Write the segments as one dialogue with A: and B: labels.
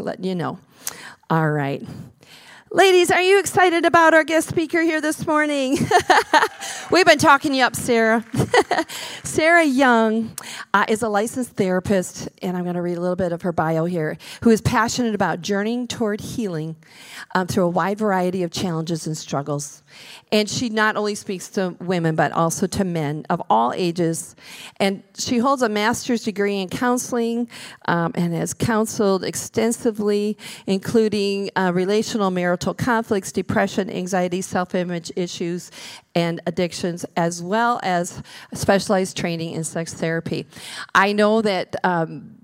A: letting you know. All right. Ladies, are you excited about our guest speaker here this morning? We've been talking you up, Sarah. Sarah Young uh, is a licensed therapist, and I'm going to read a little bit of her bio here, who is passionate about journeying toward healing um, through a wide variety of challenges and struggles. And she not only speaks to women, but also to men of all ages. And she holds a master's degree in counseling um, and has counseled extensively, including uh, relational marital conflicts, depression, anxiety, self image issues, and addictions, as well as specialized training in sex therapy. I know that. Um,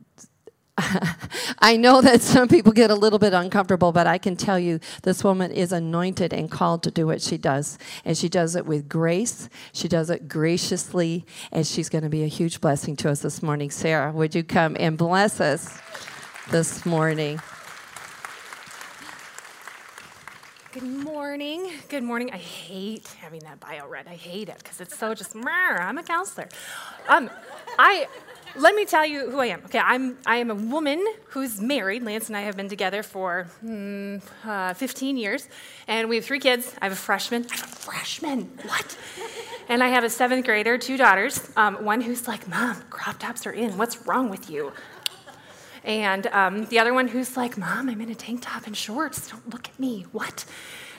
A: I know that some people get a little bit uncomfortable, but I can tell you this woman is anointed and called to do what she does. And she does it with grace, she does it graciously, and she's going to be a huge blessing to us this morning. Sarah, would you come and bless us this morning?
B: Good morning. Good morning. I hate having that bio read. I hate it because it's so just. I'm a counselor. Um, I let me tell you who I am. Okay, I'm I am a woman who's married. Lance and I have been together for hmm, uh, 15 years, and we have three kids. I have a freshman. I have a freshman. What? And I have a seventh grader, two daughters. Um, one who's like, "Mom, crop tops are in. What's wrong with you?" And um, the other one who's like, Mom, I'm in a tank top and shorts. Don't look at me. What?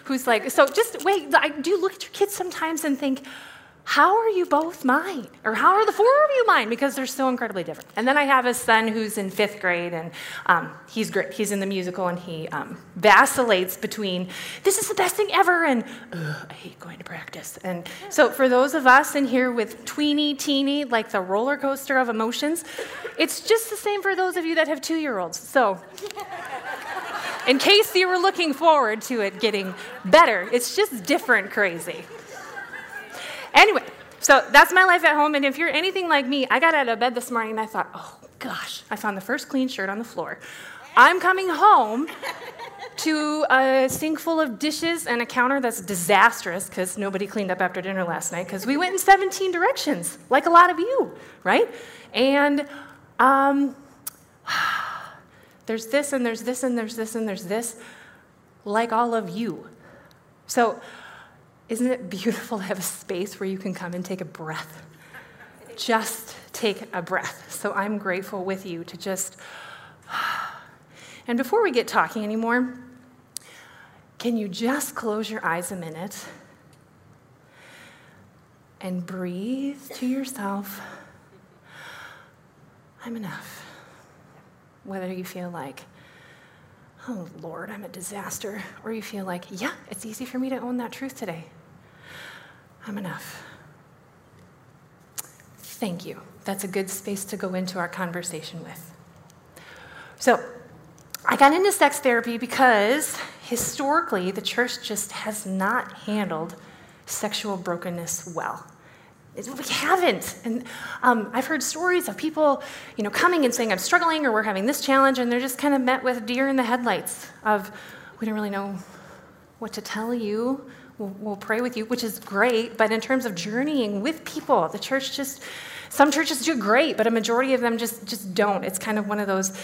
B: Who's like, so just wait. I do look at your kids sometimes and think, how are you both mine? Or how are the four of you mine? Because they're so incredibly different. And then I have a son who's in fifth grade, and um, he's great. He's in the musical, and he um, vacillates between this is the best thing ever and I hate going to practice. And so, for those of us in here with tweeny, teeny, like the roller coaster of emotions, it's just the same for those of you that have two year olds. So, in case you were looking forward to it getting better, it's just different crazy. Anyway, so that's my life at home. And if you're anything like me, I got out of bed this morning and I thought, oh gosh, I found the first clean shirt on the floor. I'm coming home to a sink full of dishes and a counter that's disastrous because nobody cleaned up after dinner last night because we went in 17 directions, like a lot of you, right? And um, there's this and there's this and there's this and there's this, like all of you. So isn't it beautiful to have a space where you can come and take a breath? Just take a breath. So I'm grateful with you to just. And before we get talking anymore, can you just close your eyes a minute and breathe to yourself? I'm enough. Whether you feel like, oh Lord, I'm a disaster, or you feel like, yeah, it's easy for me to own that truth today. I'm enough. Thank you. That's a good space to go into our conversation with. So, I got into sex therapy because historically the church just has not handled sexual brokenness well. We haven't. And um, I've heard stories of people, you know, coming and saying, I'm struggling or we're having this challenge, and they're just kind of met with deer in the headlights of, we don't really know what to tell you. We'll, pray with you, which is great. But in terms of journeying with people, the church just, some churches do great, but a majority of them just, just don't. It's kind of one of those,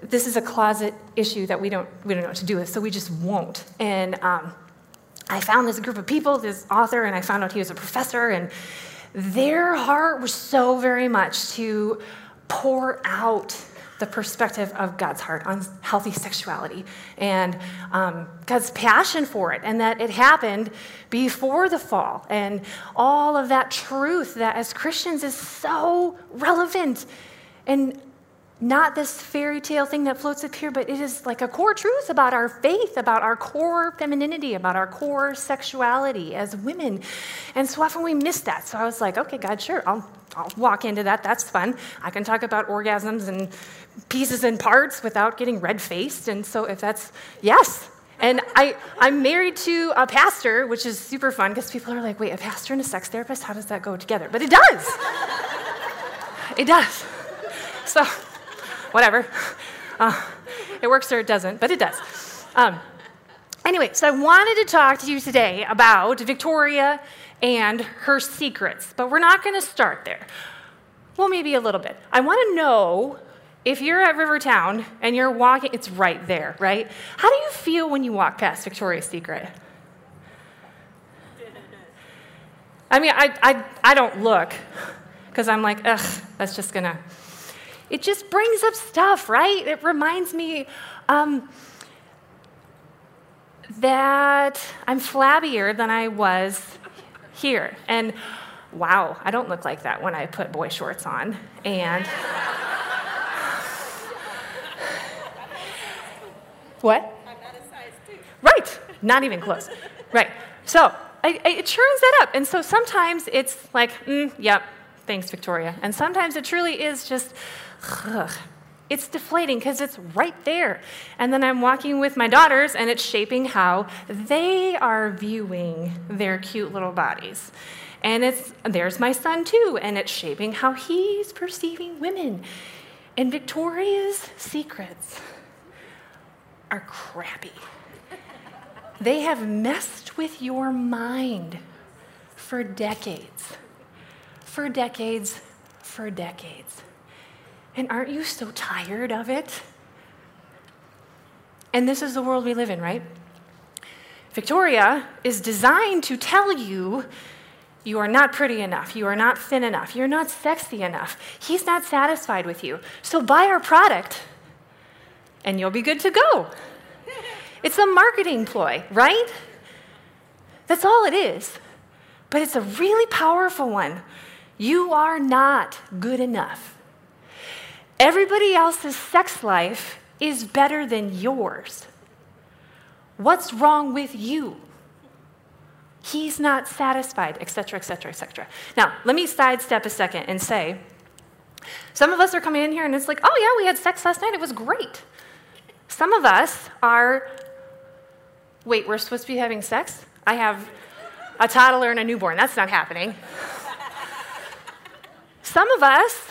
B: this is a closet issue that we don't, we don't know what to do with, so we just won't. And um, I found this group of people, this author, and I found out he was a professor, and their heart was so very much to pour out the perspective of God's heart on healthy sexuality and um, God's passion for it, and that it happened before the fall, and all of that truth that as Christians is so relevant. And not this fairy tale thing that floats up here, but it is like a core truth about our faith, about our core femininity, about our core sexuality as women. And so often we miss that. So I was like, okay, God, sure, I'll, I'll walk into that. That's fun. I can talk about orgasms and pieces and parts without getting red faced. And so if that's, yes. And I, I'm married to a pastor, which is super fun because people are like, wait, a pastor and a sex therapist, how does that go together? But it does. it does. So, whatever. Uh, it works or it doesn't, but it does. Um, anyway, so I wanted to talk to you today about Victoria and her secrets, but we're not going to start there. Well, maybe a little bit. I want to know if you're at Rivertown and you're walking, it's right there, right? How do you feel when you walk past Victoria's Secret? I mean, I, I, I don't look because I'm like, ugh, that's just gonna. It just brings up stuff, right? It reminds me um, that I'm flabbier than I was here. And wow, I don't look like that when I put boy shorts on. And. What? I'm not a size two. Right, not even close. right. So I, I, it churns that up. And so sometimes it's like, mm, yep, thanks, Victoria. And sometimes it truly is just, ugh, it's deflating because it's right there. And then I'm walking with my daughters, and it's shaping how they are viewing their cute little bodies. And it's there's my son too, and it's shaping how he's perceiving women. And Victoria's secrets are crappy. They have messed with your mind for decades. For decades, for decades. And aren't you so tired of it? And this is the world we live in, right? Victoria is designed to tell you you are not pretty enough, you are not thin enough, you're not sexy enough. He's not satisfied with you. So buy our product and you'll be good to go. It's a marketing ploy, right? That's all it is. But it's a really powerful one. You are not good enough. Everybody else's sex life is better than yours. What's wrong with you? He's not satisfied, etc., etc., etc. Now, let me sidestep a second and say some of us are coming in here and it's like, oh, yeah, we had sex last night. It was great. Some of us are, wait, we're supposed to be having sex? I have a toddler and a newborn. That's not happening. Some of us,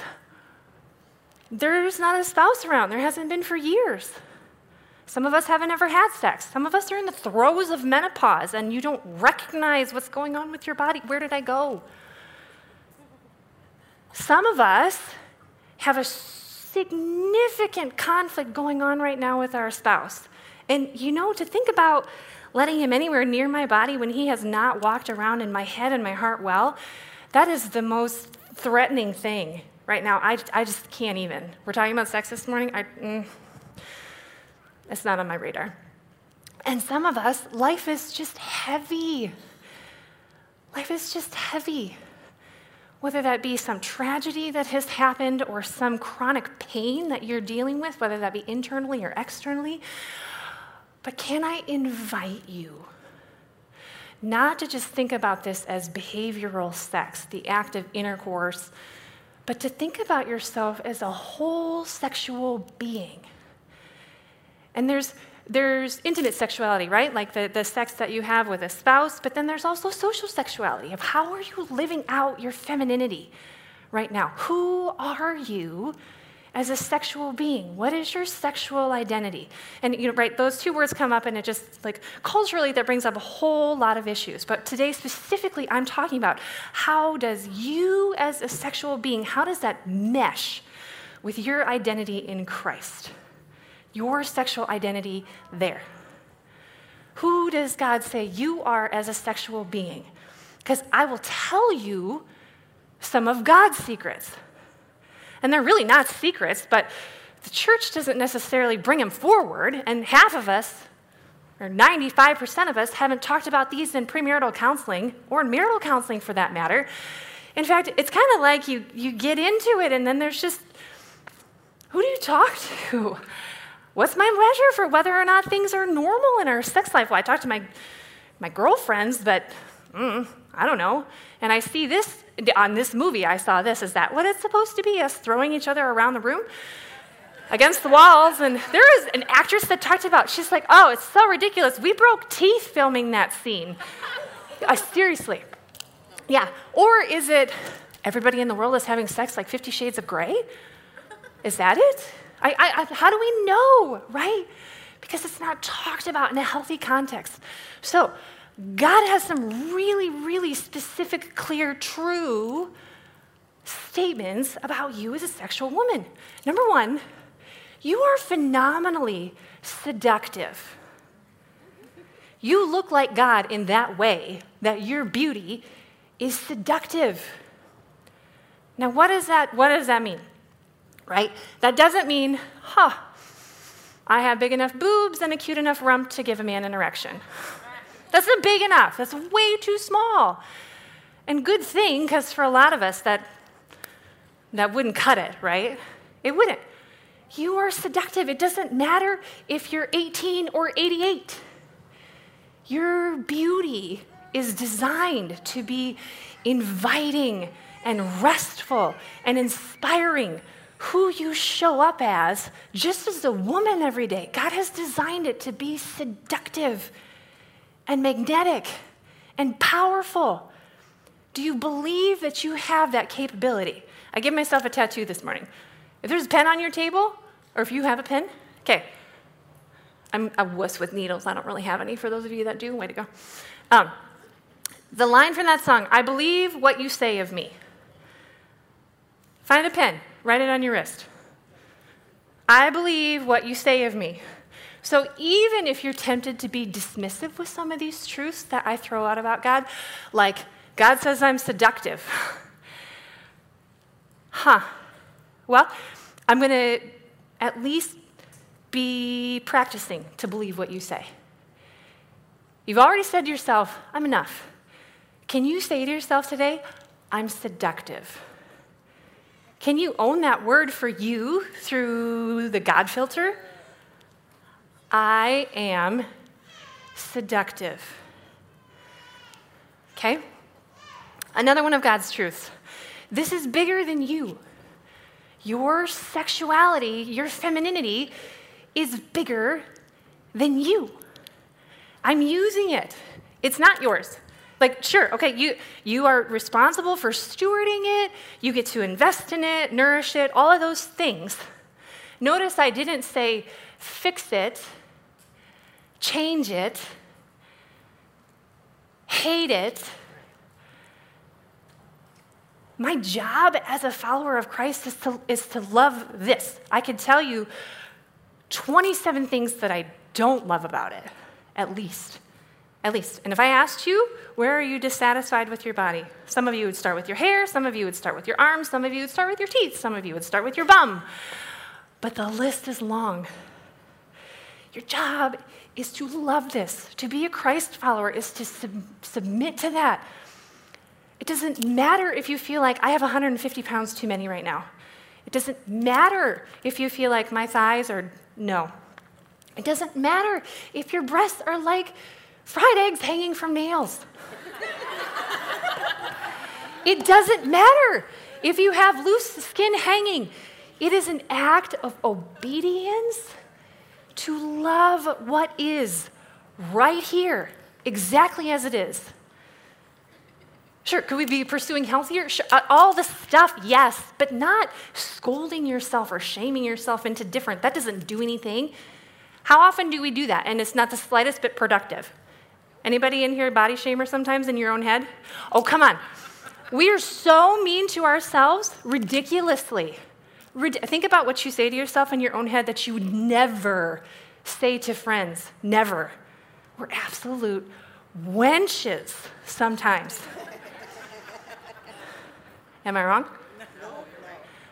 B: there's not a spouse around. There hasn't been for years. Some of us haven't ever had sex. Some of us are in the throes of menopause and you don't recognize what's going on with your body. Where did I go? Some of us have a significant conflict going on right now with our spouse. And you know, to think about letting him anywhere near my body when he has not walked around in my head and my heart well, that is the most threatening thing right now. I, I just can't even. We're talking about sex this morning. I, mm, it's not on my radar. And some of us, life is just heavy. Life is just heavy whether that be some tragedy that has happened or some chronic pain that you're dealing with, whether that be internally or externally. But can I invite you not to just think about this as behavioral sex, the act of intercourse, but to think about yourself as a whole sexual being? And there's there's intimate sexuality, right? Like the, the sex that you have with a spouse, but then there's also social sexuality of how are you living out your femininity right now? Who are you as a sexual being? What is your sexual identity? And you know, right, those two words come up and it just like culturally that brings up a whole lot of issues. But today specifically I'm talking about how does you as a sexual being, how does that mesh with your identity in Christ? your sexual identity there. Who does God say you are as a sexual being? Because I will tell you some of God's secrets. And they're really not secrets, but the church doesn't necessarily bring them forward, and half of us, or 95% of us, haven't talked about these in premarital counseling, or in marital counseling for that matter. In fact, it's kind of like you, you get into it, and then there's just who do you talk to? What's my measure for whether or not things are normal in our sex life? Well, I talk to my, my girlfriends, but mm, I don't know. And I see this on this movie, I saw this. Is that what it's supposed to be? Us throwing each other around the room? Against the walls. And there is an actress that talked about, she's like, oh, it's so ridiculous. We broke teeth filming that scene. I, seriously. Yeah. Or is it everybody in the world is having sex like Fifty Shades of Grey? Is that it? I, I, how do we know, right? Because it's not talked about in a healthy context. So, God has some really, really specific, clear, true statements about you as a sexual woman. Number one, You are phenomenally seductive. You look like God in that way that your beauty is seductive. Now, what does that, what does that mean? Right? That doesn't mean, huh, I have big enough boobs and a cute enough rump to give a man an erection. That's not big enough. That's way too small. And good thing, because for a lot of us, that, that wouldn't cut it, right? It wouldn't. You are seductive. It doesn't matter if you're 18 or 88. Your beauty is designed to be inviting and restful and inspiring who you show up as just as a woman every day. God has designed it to be seductive and magnetic and powerful. Do you believe that you have that capability? I gave myself a tattoo this morning. If there's a pen on your table, or if you have a pen, okay. I'm a wuss with needles. I don't really have any for those of you that do. Way to go. Um, the line from that song, I believe what you say of me. Find a pen, write it on your wrist. I believe what you say of me. So even if you're tempted to be dismissive with some of these truths that I throw out about God, like God says I'm seductive. huh. Well, I'm going to at least be practicing to believe what you say. You've already said to yourself, I'm enough. Can you say to yourself today, I'm seductive? Can you own that word for you through the God filter? I am seductive. Okay? Another one of God's truths. This is bigger than you. Your sexuality, your femininity is bigger than you. I'm using it. It's not yours. Like, sure, okay, you, you are responsible for stewarding it, you get to invest in it, nourish it, all of those things. Notice I didn't say fix it, change it, hate it. My job as a follower of Christ is to, is to love this. I could tell you 27 things that I don't love about it, at least. At least. And if I asked you, where are you dissatisfied with your body? Some of you would start with your hair, some of you would start with your arms, some of you would start with your teeth, some of you would start with your bum. But the list is long. Your job is to love this. To be a Christ follower is to sub- submit to that. It doesn't matter if you feel like I have 150 pounds too many right now. It doesn't matter if you feel like my thighs are no. It doesn't matter if your breasts are like fried eggs hanging from nails. it doesn't matter if you have loose skin hanging. It is an act of obedience to love what is right here, exactly as it is. Sure, could we be pursuing healthier? Sure, uh, all the stuff, yes, but not scolding yourself or shaming yourself into different. That doesn't do anything. How often do we do that? And it's not the slightest bit productive. Anybody in here body shamer sometimes in your own head? Oh, come on. We are so mean to ourselves, ridiculously. Think about what you say to yourself in your own head that you would never say to friends. Never. We're absolute wenches sometimes. Am I wrong? No.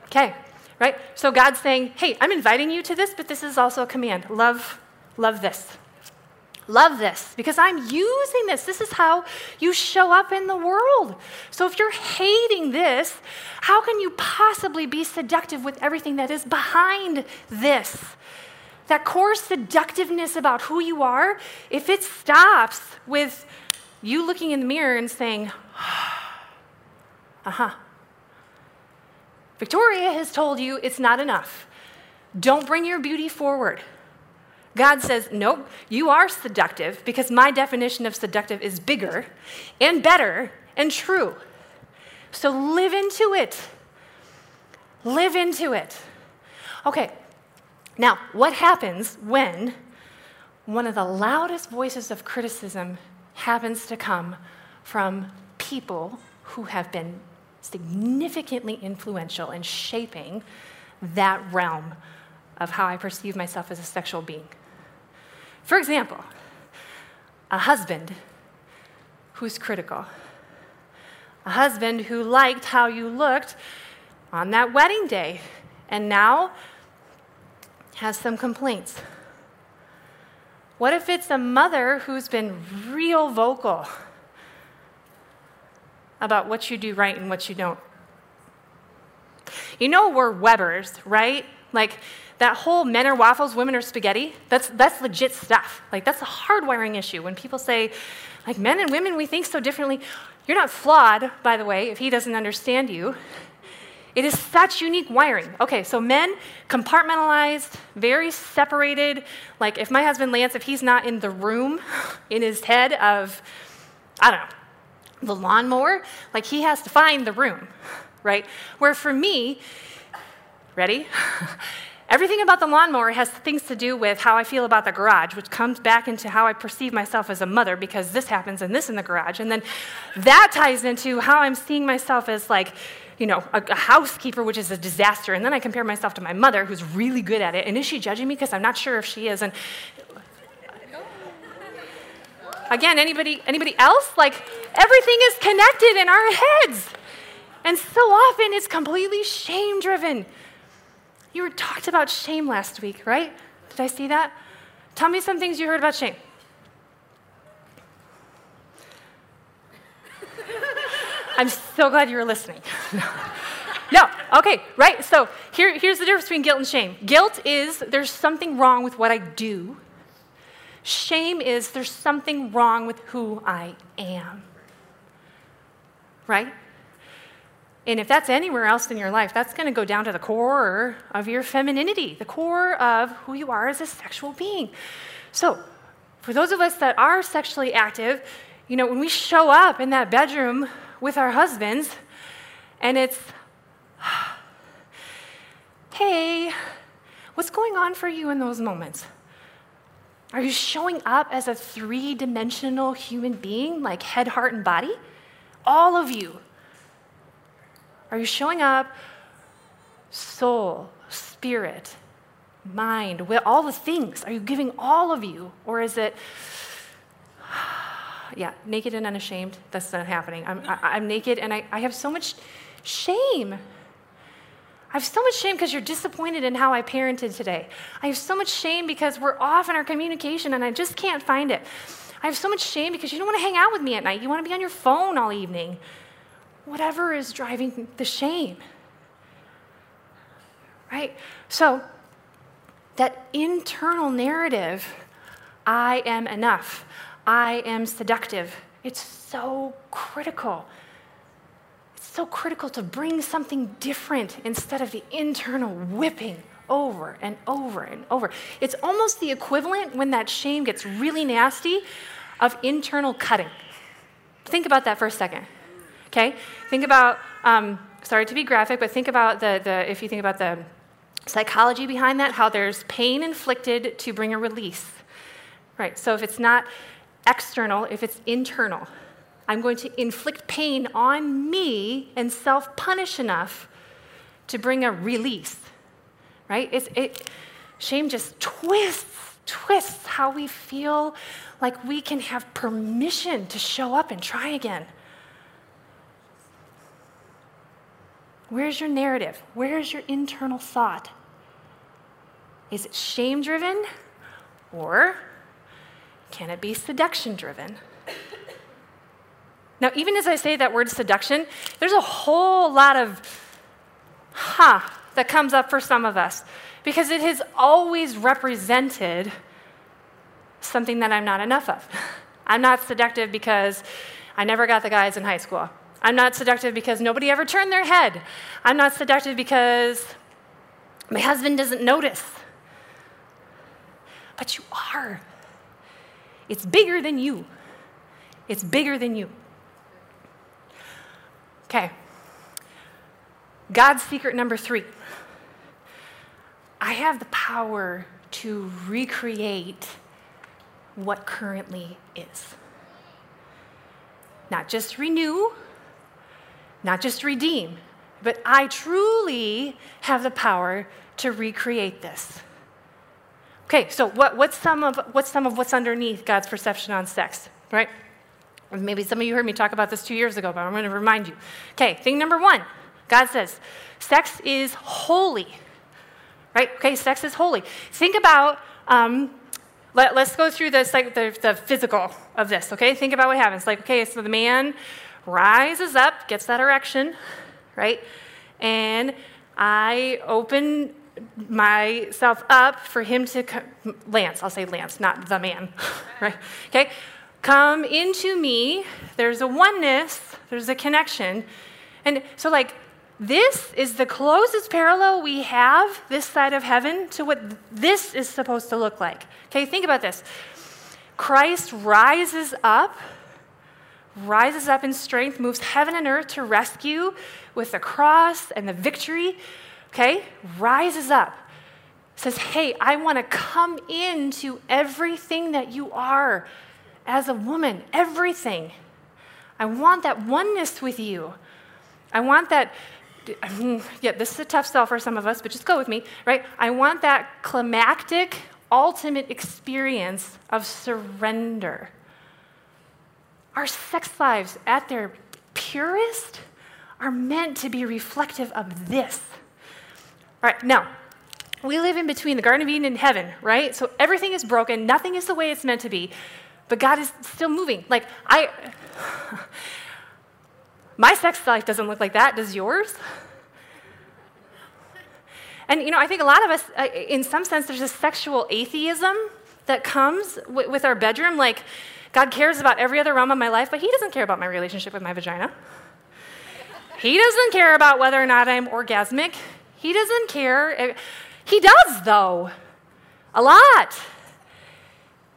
B: Okay, right? So God's saying, hey, I'm inviting you to this, but this is also a command. Love, love this. Love this because I'm using this. This is how you show up in the world. So if you're hating this, how can you possibly be seductive with everything that is behind this? That core seductiveness about who you are, if it stops with you looking in the mirror and saying, uh huh, Victoria has told you it's not enough. Don't bring your beauty forward. God says, Nope, you are seductive because my definition of seductive is bigger and better and true. So live into it. Live into it. Okay, now what happens when one of the loudest voices of criticism happens to come from people who have been significantly influential in shaping that realm of how I perceive myself as a sexual being. For example, a husband who's critical, a husband who liked how you looked on that wedding day and now has some complaints. What if it's a mother who's been real vocal about what you do right and what you don't? You know, we're Webbers, right? Like that whole men are waffles, women are spaghetti. That's, that's legit stuff. Like, that's a hardwiring issue. When people say, like, men and women, we think so differently. You're not flawed, by the way, if he doesn't understand you. It is such unique wiring. Okay, so men, compartmentalized, very separated. Like if my husband Lance, if he's not in the room, in his head of, I don't know, the lawnmower, like he has to find the room, right? Where for me, ready? Everything about the lawnmower has things to do with how I feel about the garage, which comes back into how I perceive myself as a mother because this happens and this in the garage. And then that ties into how I'm seeing myself as like, you know, a, a, housekeeper, which is a disaster. And then I compare myself to my mother, who's really good at it. And is she judging me? Because I'm not sure if she is. And again, anybody, anybody else? Like everything is connected in our heads. And so often it's completely shame driven. You were talked about shame last week, right? Did I see that? Tell me some things you heard about shame. I'm so glad you were listening. no, okay, right? So here, here's the difference between guilt and shame. Guilt is there's something wrong with what I do, shame is there's something wrong with who I am. Right? And if that's anywhere else in your life, that's going to go down to the core of your femininity, the core of who you are as a sexual being. So, for those of us that are sexually active, you know, when we show up in that bedroom with our husbands, and it's, hey, what's going on for you in those moments? Are you showing up as a three dimensional human being, like head, heart, and body? All of you. Are you showing up soul, spirit, mind, all the things? Are you giving all of you? Or is it, yeah, naked and unashamed. That's not happening. I'm, I, am naked and I, I have so much shame. I have so much shame because you're disappointed in how I parented today. I have so much shame because we're off in our communication and I just can't find it. I have so much shame because you don't want to hang out with me at night. You want to be on your phone all evening. Whatever is driving the shame. Right? So, that internal narrative I am enough. I am seductive. It's so critical. It's so critical to bring something different instead of the internal whipping over and over and over. It's almost the equivalent when that shame gets really nasty of internal cutting. Think about that for a second. Okay? Think about, um, sorry to be graphic, but think about the, the, if you think about the psychology behind that, how there's pain inflicted to bring a release. Right, so if it's not external, if it's internal. I'm going to inflict pain on me and self punish enough to bring a release, right? It's, it, shame just twists, twists how we feel like we can have permission to show up and try again. Where's your narrative? Where's your internal thought? Is it shame driven or can it be seduction driven? Now, even as I say that word seduction, there's a whole lot of huh that comes up for some of us because it has always represented something that I'm not enough of. I'm not seductive because I never got the guys in high school. I'm not seductive because nobody ever turned their head. I'm not seductive because my husband doesn't notice. But you are. It's bigger than you. It's bigger than you. Okay. God's secret number three I have the power to recreate what currently is. Not just renew, not just redeem, but I truly have the power to recreate this. Okay, so what, what's, some of, what's some of what's underneath God's perception on sex, right? Maybe some of you heard me talk about this two years ago, but I'm going to remind you. Okay, thing number one God says, sex is holy, right? Okay, sex is holy. Think about, um, let, us go through this, like the, the physical of this, okay? Think about what happens. Like, okay, so the man rises up, gets that erection, right? And I open myself up for him to, Lance, I'll say Lance, not the man, right? Okay? Come into me. There's a oneness, there's a connection. And so, like, this is the closest parallel we have this side of heaven to what this is supposed to look like. Okay, think about this. Christ rises up, rises up in strength, moves heaven and earth to rescue with the cross and the victory. Okay, rises up. Says, hey, I want to come into everything that you are as a woman, everything. I want that oneness with you. I want that yeah, this is a tough sell for some of us, but just go with me, right? I want that climactic, ultimate experience of surrender. Our sex lives, at their purest, are meant to be reflective of this. All right, now, we live in between the Garden of Eden and heaven, right? So everything is broken, nothing is the way it's meant to be, but God is still moving. Like, I. My sex life doesn't look like that. Does yours? And, you know, I think a lot of us, uh, in some sense, there's a sexual atheism that comes with our bedroom. Like, God cares about every other realm of my life, but He doesn't care about my relationship with my vagina. He doesn't care about whether or not I'm orgasmic. He doesn't care. He does, though, a lot.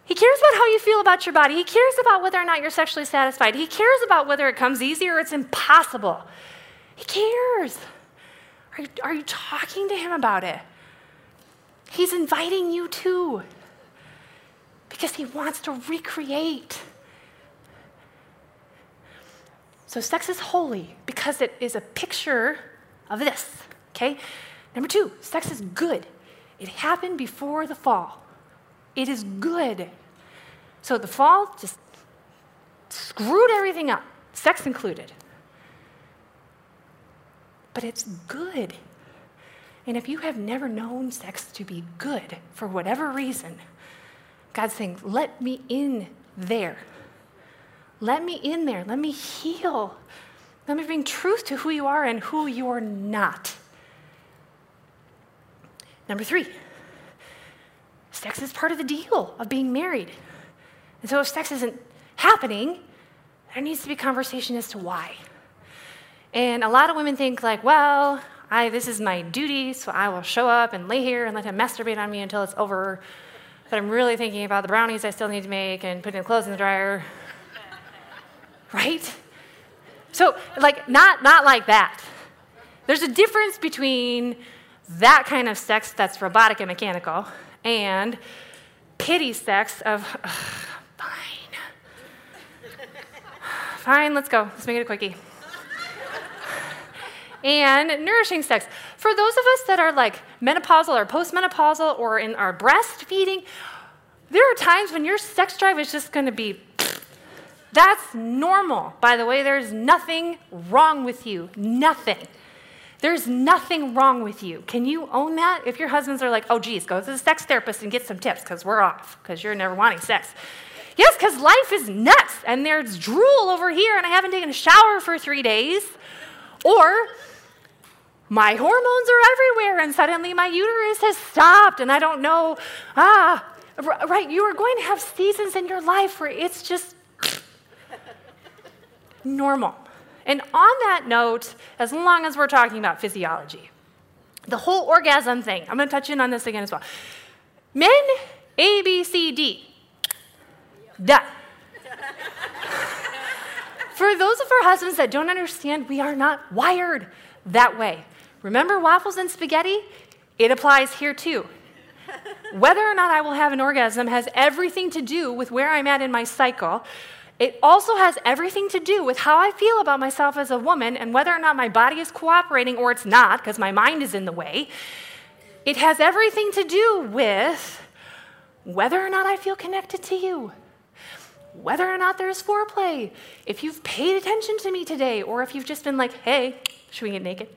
B: He cares about how you feel about your body. He cares about whether or not you're sexually satisfied. He cares about whether it comes easy or it's impossible. He cares. Are you, are you talking to him about it? He's inviting you too because he wants to recreate. So, sex is holy because it is a picture of this, okay? Number two, sex is good. It happened before the fall. It is good. So the fall just screwed everything up, sex included. But it's good. And if you have never known sex to be good for whatever reason, God's saying, let me in there. Let me in there. Let me heal. Let me bring truth to who you are and who you're not. Number three, Sex is part of the deal of being married. And so if sex isn't happening, there needs to be conversation as to why. And a lot of women think like, well, I, this is my duty, so I will show up and lay here and let him masturbate on me until it's over. But I'm really thinking about the brownies I still need to make and putting the clothes in the dryer. right? So, like, not, not like that. There's a difference between that kind of sex that's robotic and mechanical and pity sex of, fine. fine, let's go. Let's make it a quickie. And nourishing sex. For those of us that are like menopausal or postmenopausal or in our breastfeeding, there are times when your sex drive is just going to be that's normal. By the way, there's nothing wrong with you. Nothing. There's nothing wrong with you. Can you own that? If your husbands are like, oh, geez, go to the sex therapist and get some tips because we're off because you're never wanting sex. Yes, because life is nuts and there's drool over here and I haven't taken a shower for three days. Or my hormones are everywhere and suddenly my uterus has stopped and I don't know. Ah, right, you are going to have seasons in your life where it's just normal. And on that note, as long as we're talking about physiology, the whole orgasm thing, I'm going to touch in on this again as well. Men, A, B, C, D. Done. For those of our husbands that don't understand, we are not wired that way. Remember waffles and spaghetti? It applies here too. Whether or not I will have an orgasm has everything to do with where I'm at in my cycle, it also has everything to do with how I feel about myself as a woman and whether or not my body is cooperating or it's not, because my mind is in the way. It has everything to do with whether or not I feel connected to you, whether or not there's foreplay, if you've paid attention to me today, or if you've just been like, hey, should we get naked?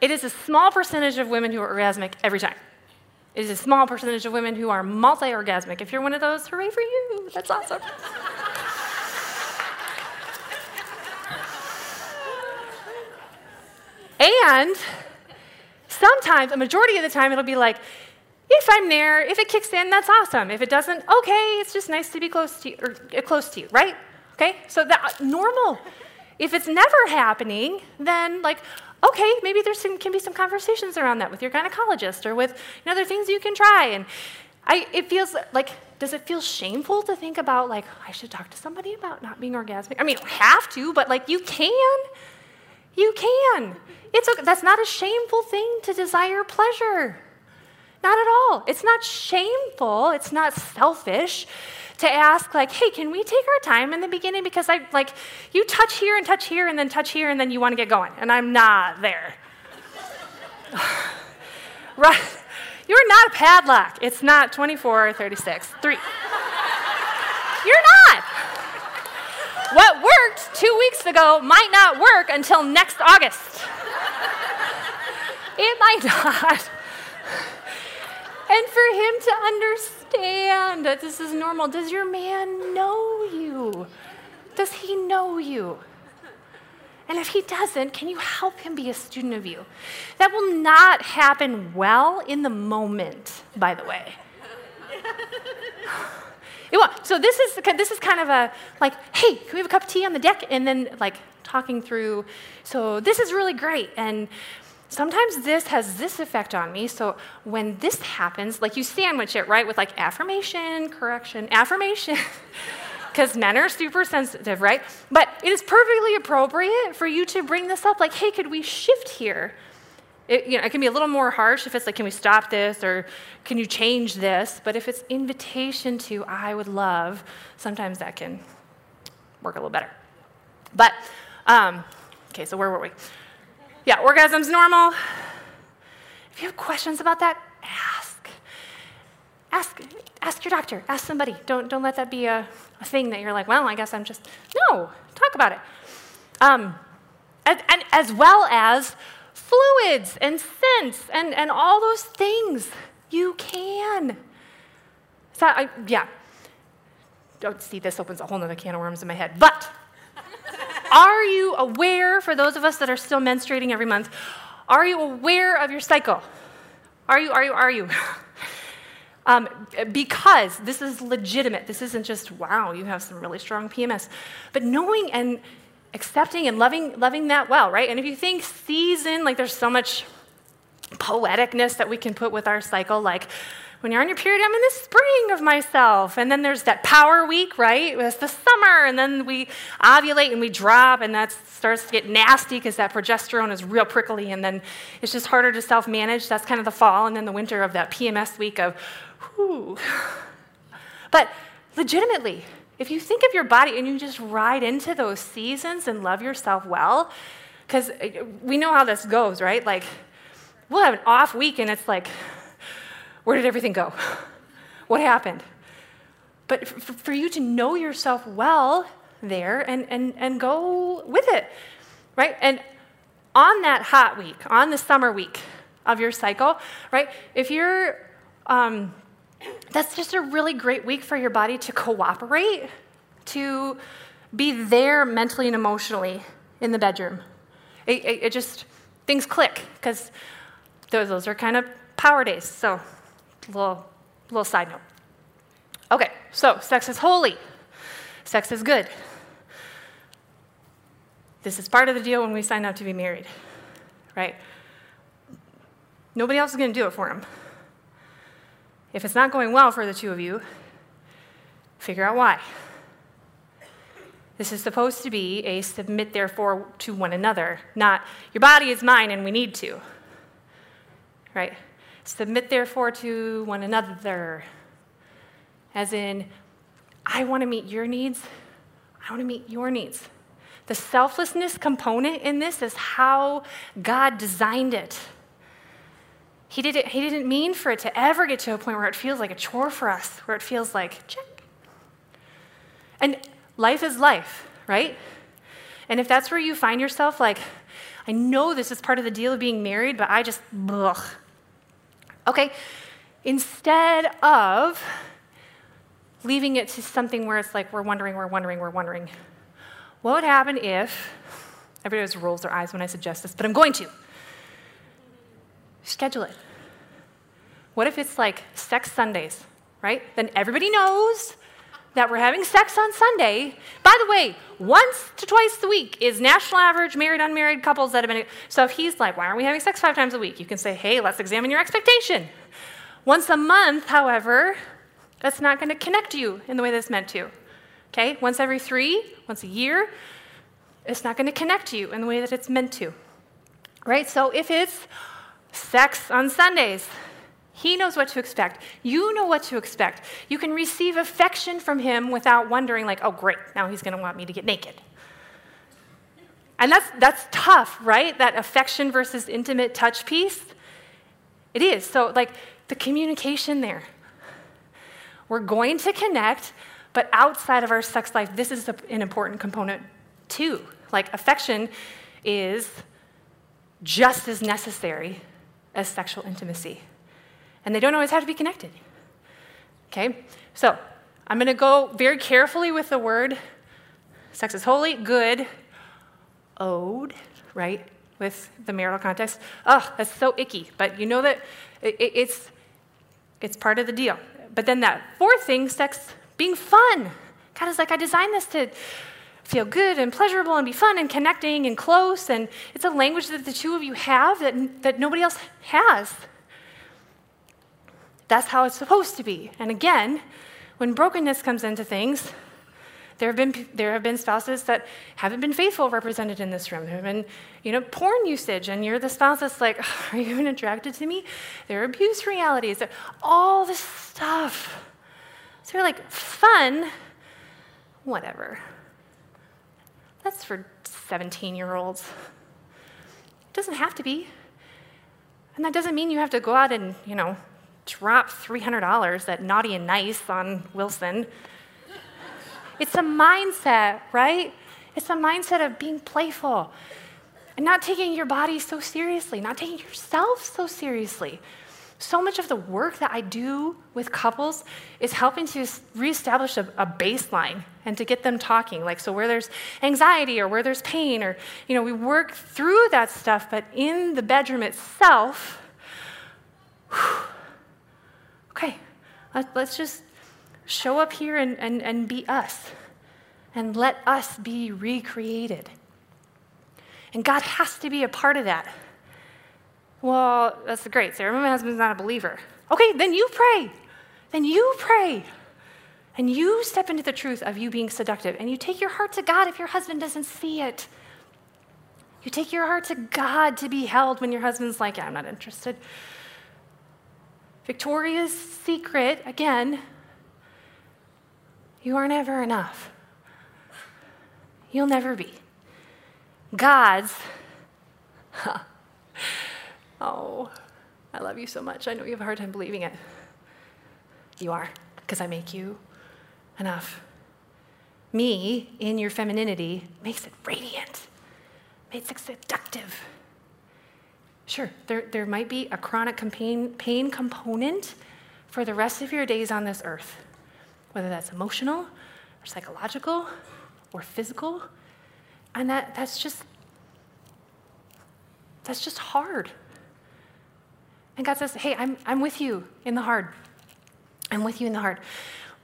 B: It is a small percentage of women who are orgasmic every time. It is a small percentage of women who are multi orgasmic. If you're one of those, hooray for you! That's awesome. and sometimes, a majority of the time, it'll be like, if I'm there, if it kicks in, that's awesome. If it doesn't, okay, it's just nice to be close to you, or uh, close to you, right? Okay, so that normal. If it's never happening, then like, okay, maybe there can be some conversations around that with your gynecologist or with you know, other things you can try. And I, it feels like, does it feel shameful to think about like, I should talk to somebody about not being orgasmic? I mean, you don't have to, but like, you can. You can. It's okay. That's not a shameful thing to desire pleasure. Not at all. It's not shameful. It's not selfish to ask, like, hey, can we take our time in the beginning? Because I, like, you touch here and touch here and then touch here and then you want to get going. And I'm not there. right? You're not a padlock. It's not 24 or 36. Three. You're not. What worked two weeks ago might not work until next August. It might not. And for him to understand that this is normal, does your man know you? Does he know you? And if he doesn't, can you help him be a student of you? That will not happen well in the moment, by the way. It will. So this is this is kind of a like, hey, can we have a cup of tea on the deck? And then like talking through. So this is really great, and sometimes this has this effect on me. So when this happens, like you sandwich it right with like affirmation, correction, affirmation. Because men are super sensitive, right? But it is perfectly appropriate for you to bring this up, like, hey, could we shift here? It, you know, it can be a little more harsh if it's like, can we stop this or can you change this? But if it's invitation to, I would love, sometimes that can work a little better. But, um, okay, so where were we? Yeah, orgasm's normal. If you have questions about that, ask. Ask, ask your doctor, ask somebody. Don't, don't let that be a, a thing that you're like, well, I guess I'm just, no, talk about it. Um, and, and as well as fluids and scents and, and all those things. You can. So I, yeah. Don't see this opens a whole other can of worms in my head. But are you aware, for those of us that are still menstruating every month, are you aware of your cycle? Are you, are you, are you? Um, because this is legitimate. This isn't just, wow, you have some really strong PMS. But knowing and accepting and loving, loving that well, right? And if you think season, like there's so much poeticness that we can put with our cycle, like when you're on your period, I'm in the spring of myself. And then there's that power week, right? It's the summer, and then we ovulate and we drop, and that starts to get nasty because that progesterone is real prickly, and then it's just harder to self manage. That's kind of the fall, and then the winter of that PMS week of, whoo. But legitimately, if you think of your body and you just ride into those seasons and love yourself well, because uh, we know how this goes, right? Like, we'll have an off week and it's like, where did everything go? What happened? But for you to know yourself well there and, and, and go with it, right? And on that hot week, on the summer week of your cycle, right? If you're um, that's just a really great week for your body to cooperate, to be there mentally and emotionally in the bedroom. It, it, it just, things click because those, those are kind of power days. So, little, little side note. Okay, so sex is holy, sex is good. This is part of the deal when we sign up to be married, right? Nobody else is going to do it for him. If it's not going well for the two of you, figure out why. This is supposed to be a submit, therefore, to one another, not your body is mine and we need to. Right? Submit, therefore, to one another. As in, I want to meet your needs, I want to meet your needs. The selflessness component in this is how God designed it. He, did it. he didn't mean for it to ever get to a point where it feels like a chore for us, where it feels like, check. And life is life, right? And if that's where you find yourself, like, I know this is part of the deal of being married, but I just, ugh. Okay, instead of leaving it to something where it's like we're wondering, we're wondering, we're wondering, what would happen if, everybody always rolls their eyes when I suggest this, but I'm going to. Schedule it. What if it's like sex Sundays, right? Then everybody knows that we're having sex on Sunday. By the way, once to twice a week is national average married unmarried couples that have been. So if he's like, why aren't we having sex five times a week? You can say, hey, let's examine your expectation. Once a month, however, that's not going to connect you in the way that's meant to. Okay? Once every three, once a year, it's not going to connect you in the way that it's meant to. Right? So if it's sex on Sundays, he knows what to expect. You know what to expect. You can receive affection from him without wondering, like, oh, great, now he's going to want me to get naked. And that's, that's tough, right? That affection versus intimate touch piece. It is. So, like, the communication there. We're going to connect, but outside of our sex life, this is an important component too. Like, affection is just as necessary as sexual intimacy and they don't always have to be connected. Okay? So, I'm going to go very carefully with the word sex is holy, good, owed, right? With the marital context. Oh, that's so icky. But you know that it, it, it's, it's part of the deal. But then that fourth thing, sex being fun. God is like, I designed this to feel good and pleasurable and be fun and connecting and close. And it's a language that the two of you have that, that nobody else has. That's how it's supposed to be. And again, when brokenness comes into things, there have been there have been spouses that haven't been faithful represented in this room. There have been, you know, porn usage, and you're the spouse that's like, "Are you even attracted to me?" There are abuse realities, all this stuff. So you're like, fun, whatever. That's for 17 year olds. It doesn't have to be. And that doesn't mean you have to go out and, you know, drop $300 at Naughty and Nice on Wilson. It's a mindset, right? It's a mindset of being playful and not taking your body so seriously, not taking yourself so seriously. So much of the work that I do with couples is helping to reestablish a, a, baseline and to get them talking. Like, so where there's anxiety or where there's pain, or, you know, we work through that stuff, but in the bedroom itself, whew, okay, let's just show up here and, and, and be us and let us be recreated. And God has to be a part of that. Well, that's great, Sarah. My husband's not a believer. Okay, then you pray. Then you pray. And you step into the truth of you being seductive. And you take your heart to God if your husband doesn't see it. You take your heart to God to be held when your husband's like, yeah, I'm not interested. Victoria's secret, again, you are never enough. You'll never be. God's, oh, I love you so much. I know you have a hard time believing it. You are, because I make you enough. Me, in your femininity, makes it radiant, makes it seductive. Sure, there, there might be a chronic pain, pain component for the rest of your days on this earth, whether that's emotional or psychological or physical. And that, that's just that's just hard. And God says, Hey, I'm, I'm with you in the hard. I'm with you in the hard.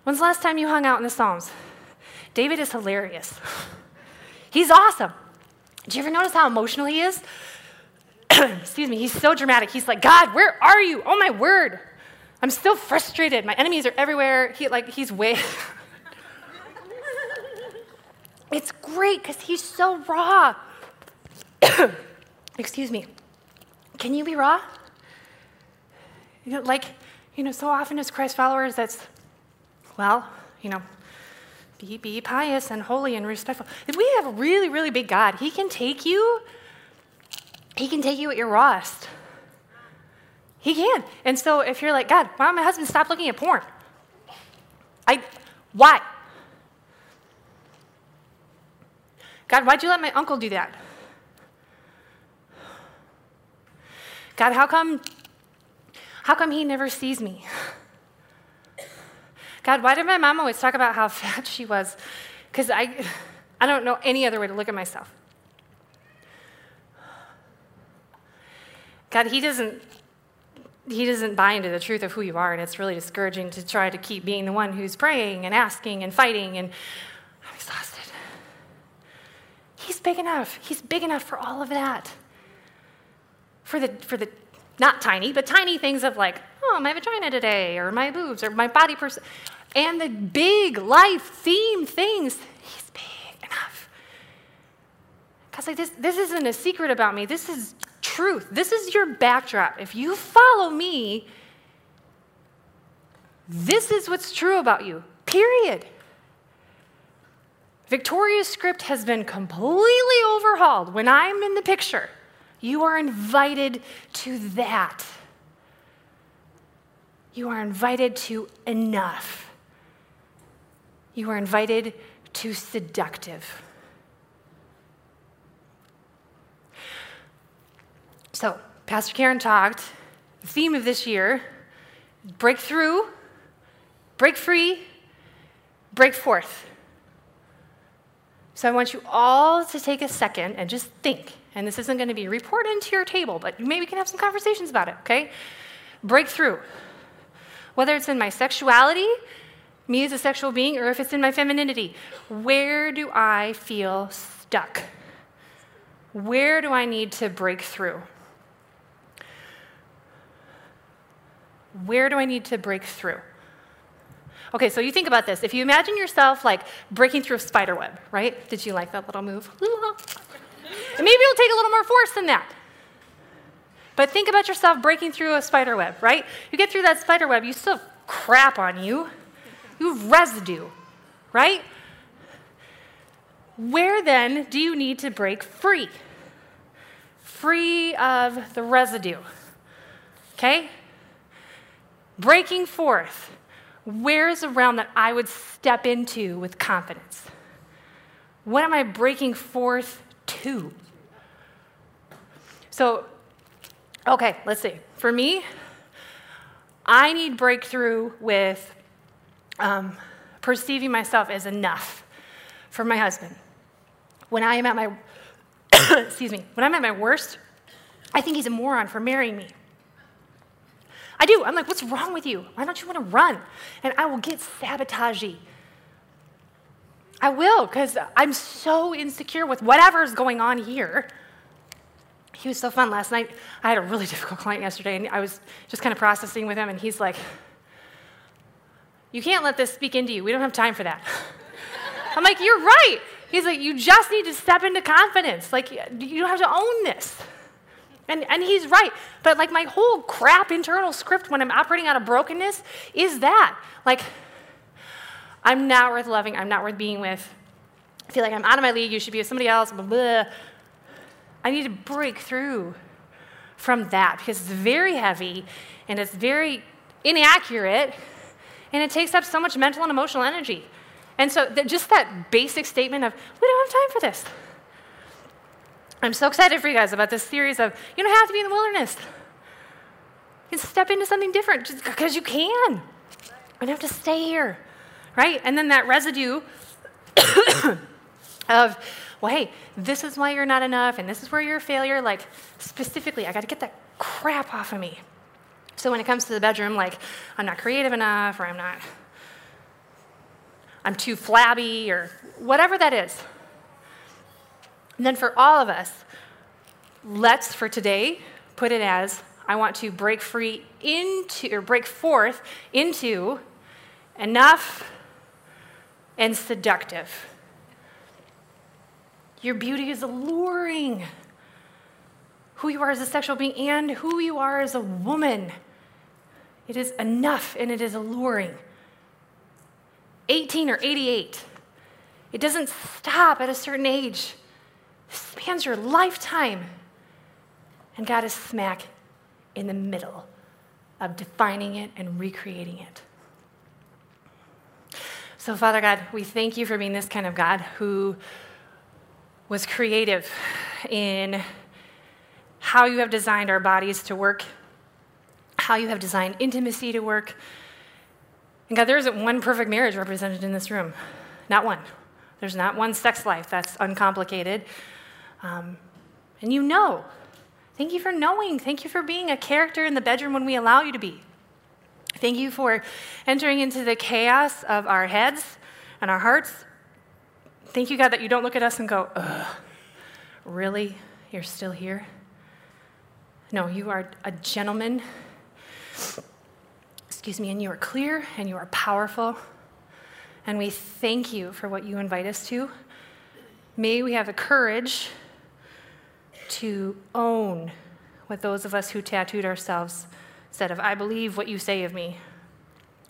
B: When's the last time you hung out in the Psalms? David is hilarious. He's awesome. Did you ever notice how emotional he is? excuse me, he's so dramatic. He's like, God, where are you? Oh my word. I'm still frustrated. My enemies are everywhere. He like he's way It's great because he's so raw. excuse me. Can you be raw? You know, like, you know, so often as Christ followers, that's, well, you know, be, be pious and holy and respectful. If we have a really, really big God, He can take you, He can take you at your rawest. He can. And so if you're like, God, why don't my husband stop looking at porn? I, why? God, why'd you let my uncle do that? God, how come, how come he never sees me? God, why did my mom always talk about how fat she was? Because I, I don't know any other way to look at myself. God, he doesn't, he doesn't buy into the truth of who you are, and it's really discouraging to try to keep being the one who's praying and asking and fighting, and I'm exhausted. He's big enough. He's big enough for all of that. For the, for the not tiny, but tiny things of like, oh, my vagina today, or my boobs, or my body person. And the big life theme things, he's big enough. Because like this, this isn't a secret about me. This is truth. This is your backdrop. If you follow me, this is what's true about you, period. Victoria's script has been completely overhauled. When I'm in the picture, you are invited to that. You are invited to enough. You are invited to seductive. So, Pastor Karen talked. The theme of this year break through, break free, break forth. So, I want you all to take a second and just think. And this isn't going to be reported into your table, but maybe we can have some conversations about it, okay? Breakthrough. Whether it's in my sexuality, me as a sexual being, or if it's in my femininity, where do I feel stuck? Where do I need to break through? Where do I need to break through? Okay, so you think about this. If you imagine yourself like breaking through a spider web, right? Did you like that little move? And maybe it'll take a little more force than that. But think about yourself breaking through a spider web, right? You get through that spider web, you still have crap on you. You have residue, right? Where then do you need to break free? Free of the residue. Okay? Breaking forth. Where is the realm that I would step into with confidence? What am I breaking forth to? So, okay, let's see. For me, I need breakthrough with um, perceiving myself as enough for my husband. When I am at my, excuse me, when I'm at my worst, I think he's a moron for marrying me. I do. I'm like, what's wrong with you? Why don't you want to run? And I will get sabotagey. I will, because I'm so insecure with whatever's going on here. He was so fun last night. I had a really difficult client yesterday, and I was just kind of processing with him, and he's like, You can't let this speak into you. We don't have time for that. I'm like, You're right. He's like, You just need to step into confidence. Like, you don't have to own this. And, and he's right. But like my whole crap internal script when I'm operating out of brokenness is that. Like, I'm not worth loving. I'm not worth being with. I feel like I'm out of my league. You should be with somebody else. Blah, blah. I need to break through from that because it's very heavy and it's very inaccurate and it takes up so much mental and emotional energy. And so, just that basic statement of, we don't have time for this. I'm so excited for you guys about this series of you don't have to be in the wilderness. You can step into something different just because you can. You don't have to stay here, right? And then that residue of, well, hey, this is why you're not enough, and this is where you're a failure. Like, specifically, I got to get that crap off of me. So when it comes to the bedroom, like, I'm not creative enough, or I'm not, I'm too flabby, or whatever that is. And then for all of us, let's for today put it as I want to break free into, or break forth into enough and seductive. Your beauty is alluring. Who you are as a sexual being and who you are as a woman. It is enough and it is alluring. 18 or 88. It doesn't stop at a certain age, spans your lifetime. And God is smack in the middle of defining it and recreating it. So, Father God, we thank you for being this kind of God who was creative in how you have designed our bodies to work, how you have designed intimacy to work. And God, there isn't one perfect marriage represented in this room. Not one. There's not one sex life that's uncomplicated. Um, and you know. Thank you for knowing. Thank you for being a character in the bedroom when we allow you to be. Thank you for entering into the chaos of our heads and our hearts. Thank you, God, that you don't look at us and go, ugh, really? You're still here? No, you are a gentleman. Excuse me, and you are clear and you are powerful. And we thank you for what you invite us to. May we have the courage to own what those of us who tattooed ourselves said of, I believe what you say of me.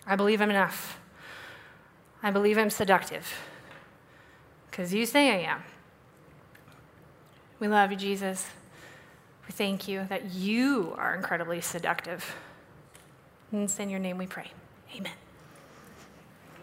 B: I believe I'm enough. I believe I'm seductive. Because you say I am. We love you, Jesus. We thank you that you are incredibly seductive. And it's in your name we pray. Amen.